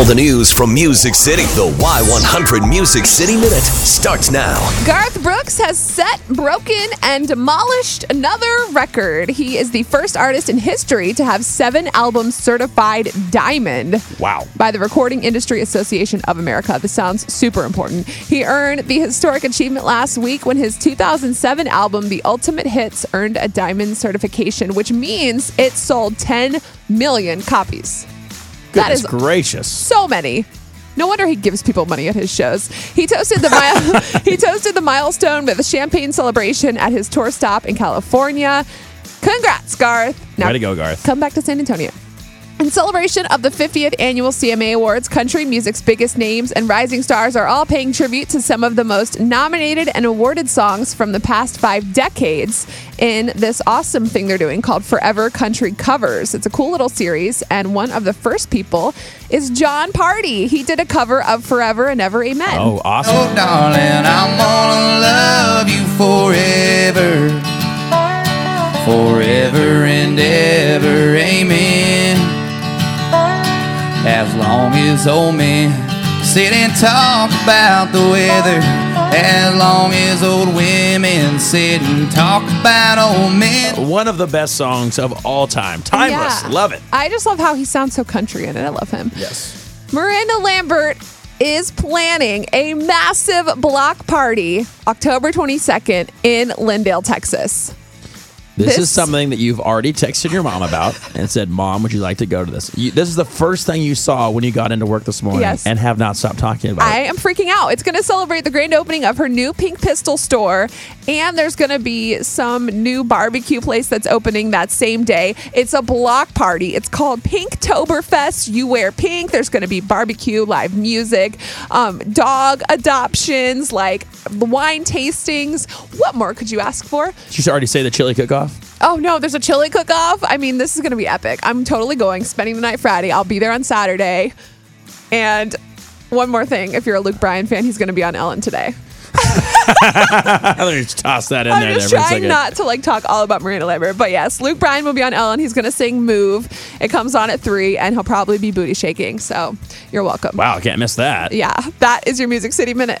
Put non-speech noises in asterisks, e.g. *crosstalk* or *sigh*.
All the news from Music City. The Y100 Music City Minute starts now. Garth Brooks has set, broken, and demolished another record. He is the first artist in history to have seven albums certified diamond. Wow. By the Recording Industry Association of America. This sounds super important. He earned the historic achievement last week when his 2007 album, The Ultimate Hits, earned a diamond certification, which means it sold 10 million copies. That Goodness is gracious. so many. No wonder he gives people money at his shows. He toasted the mile- *laughs* he toasted the milestone with a champagne celebration at his tour stop in California. Congrats, Garth. Way to go, Garth. Come back to San Antonio. In celebration of the 50th annual CMA Awards, country music's biggest names and rising stars are all paying tribute to some of the most nominated and awarded songs from the past five decades in this awesome thing they're doing called Forever Country Covers. It's a cool little series, and one of the first people is Jon Pardi. He did a cover of Forever and Ever Amen. Oh, awesome. Oh, darling, I'm gonna love you forever. Forever and ever, amen. As long as old men sit and talk about the weather. As long as old women sit and talk about old men. One of the best songs of all time. Timeless. Yeah. Love it. I just love how he sounds so country in it. I love him. Yes. Miranda Lambert is planning a massive block party October 22nd in Lindale, Texas. This, This- is something that you've already texted your mom about and said, Mom, would you like to go to this? You, this is the first thing you saw when you got into work this morning Yes. and have not stopped talking about I it. am freaking out. It's going to celebrate the grand opening of her new Pink Pistol store, and there's going to be some new barbecue place that's opening that same day. It's a block party. It's called Pinktoberfest. You wear pink. There's going to be barbecue, live music, um, dog adoptions, like wine tastings. What more could you ask for? Did you already say the chili cook-off? Oh no, there's a chili cook off. I mean, this is going to be epic. I'm totally going, spending the night Friday. I'll be there on Saturday. And one more thing if you're a Luke Bryan fan, he's going to be on Ellen today. I thought you just toss that in I'm there, just there trying not to like talk all about Miranda Lambert. But yes, Luke Bryan will be on Ellen. He's going to sing Move. It comes on at 3, and he'll probably be booty shaking. So you're welcome. wow, I can't miss that. Yeah, that is your Music City Minute.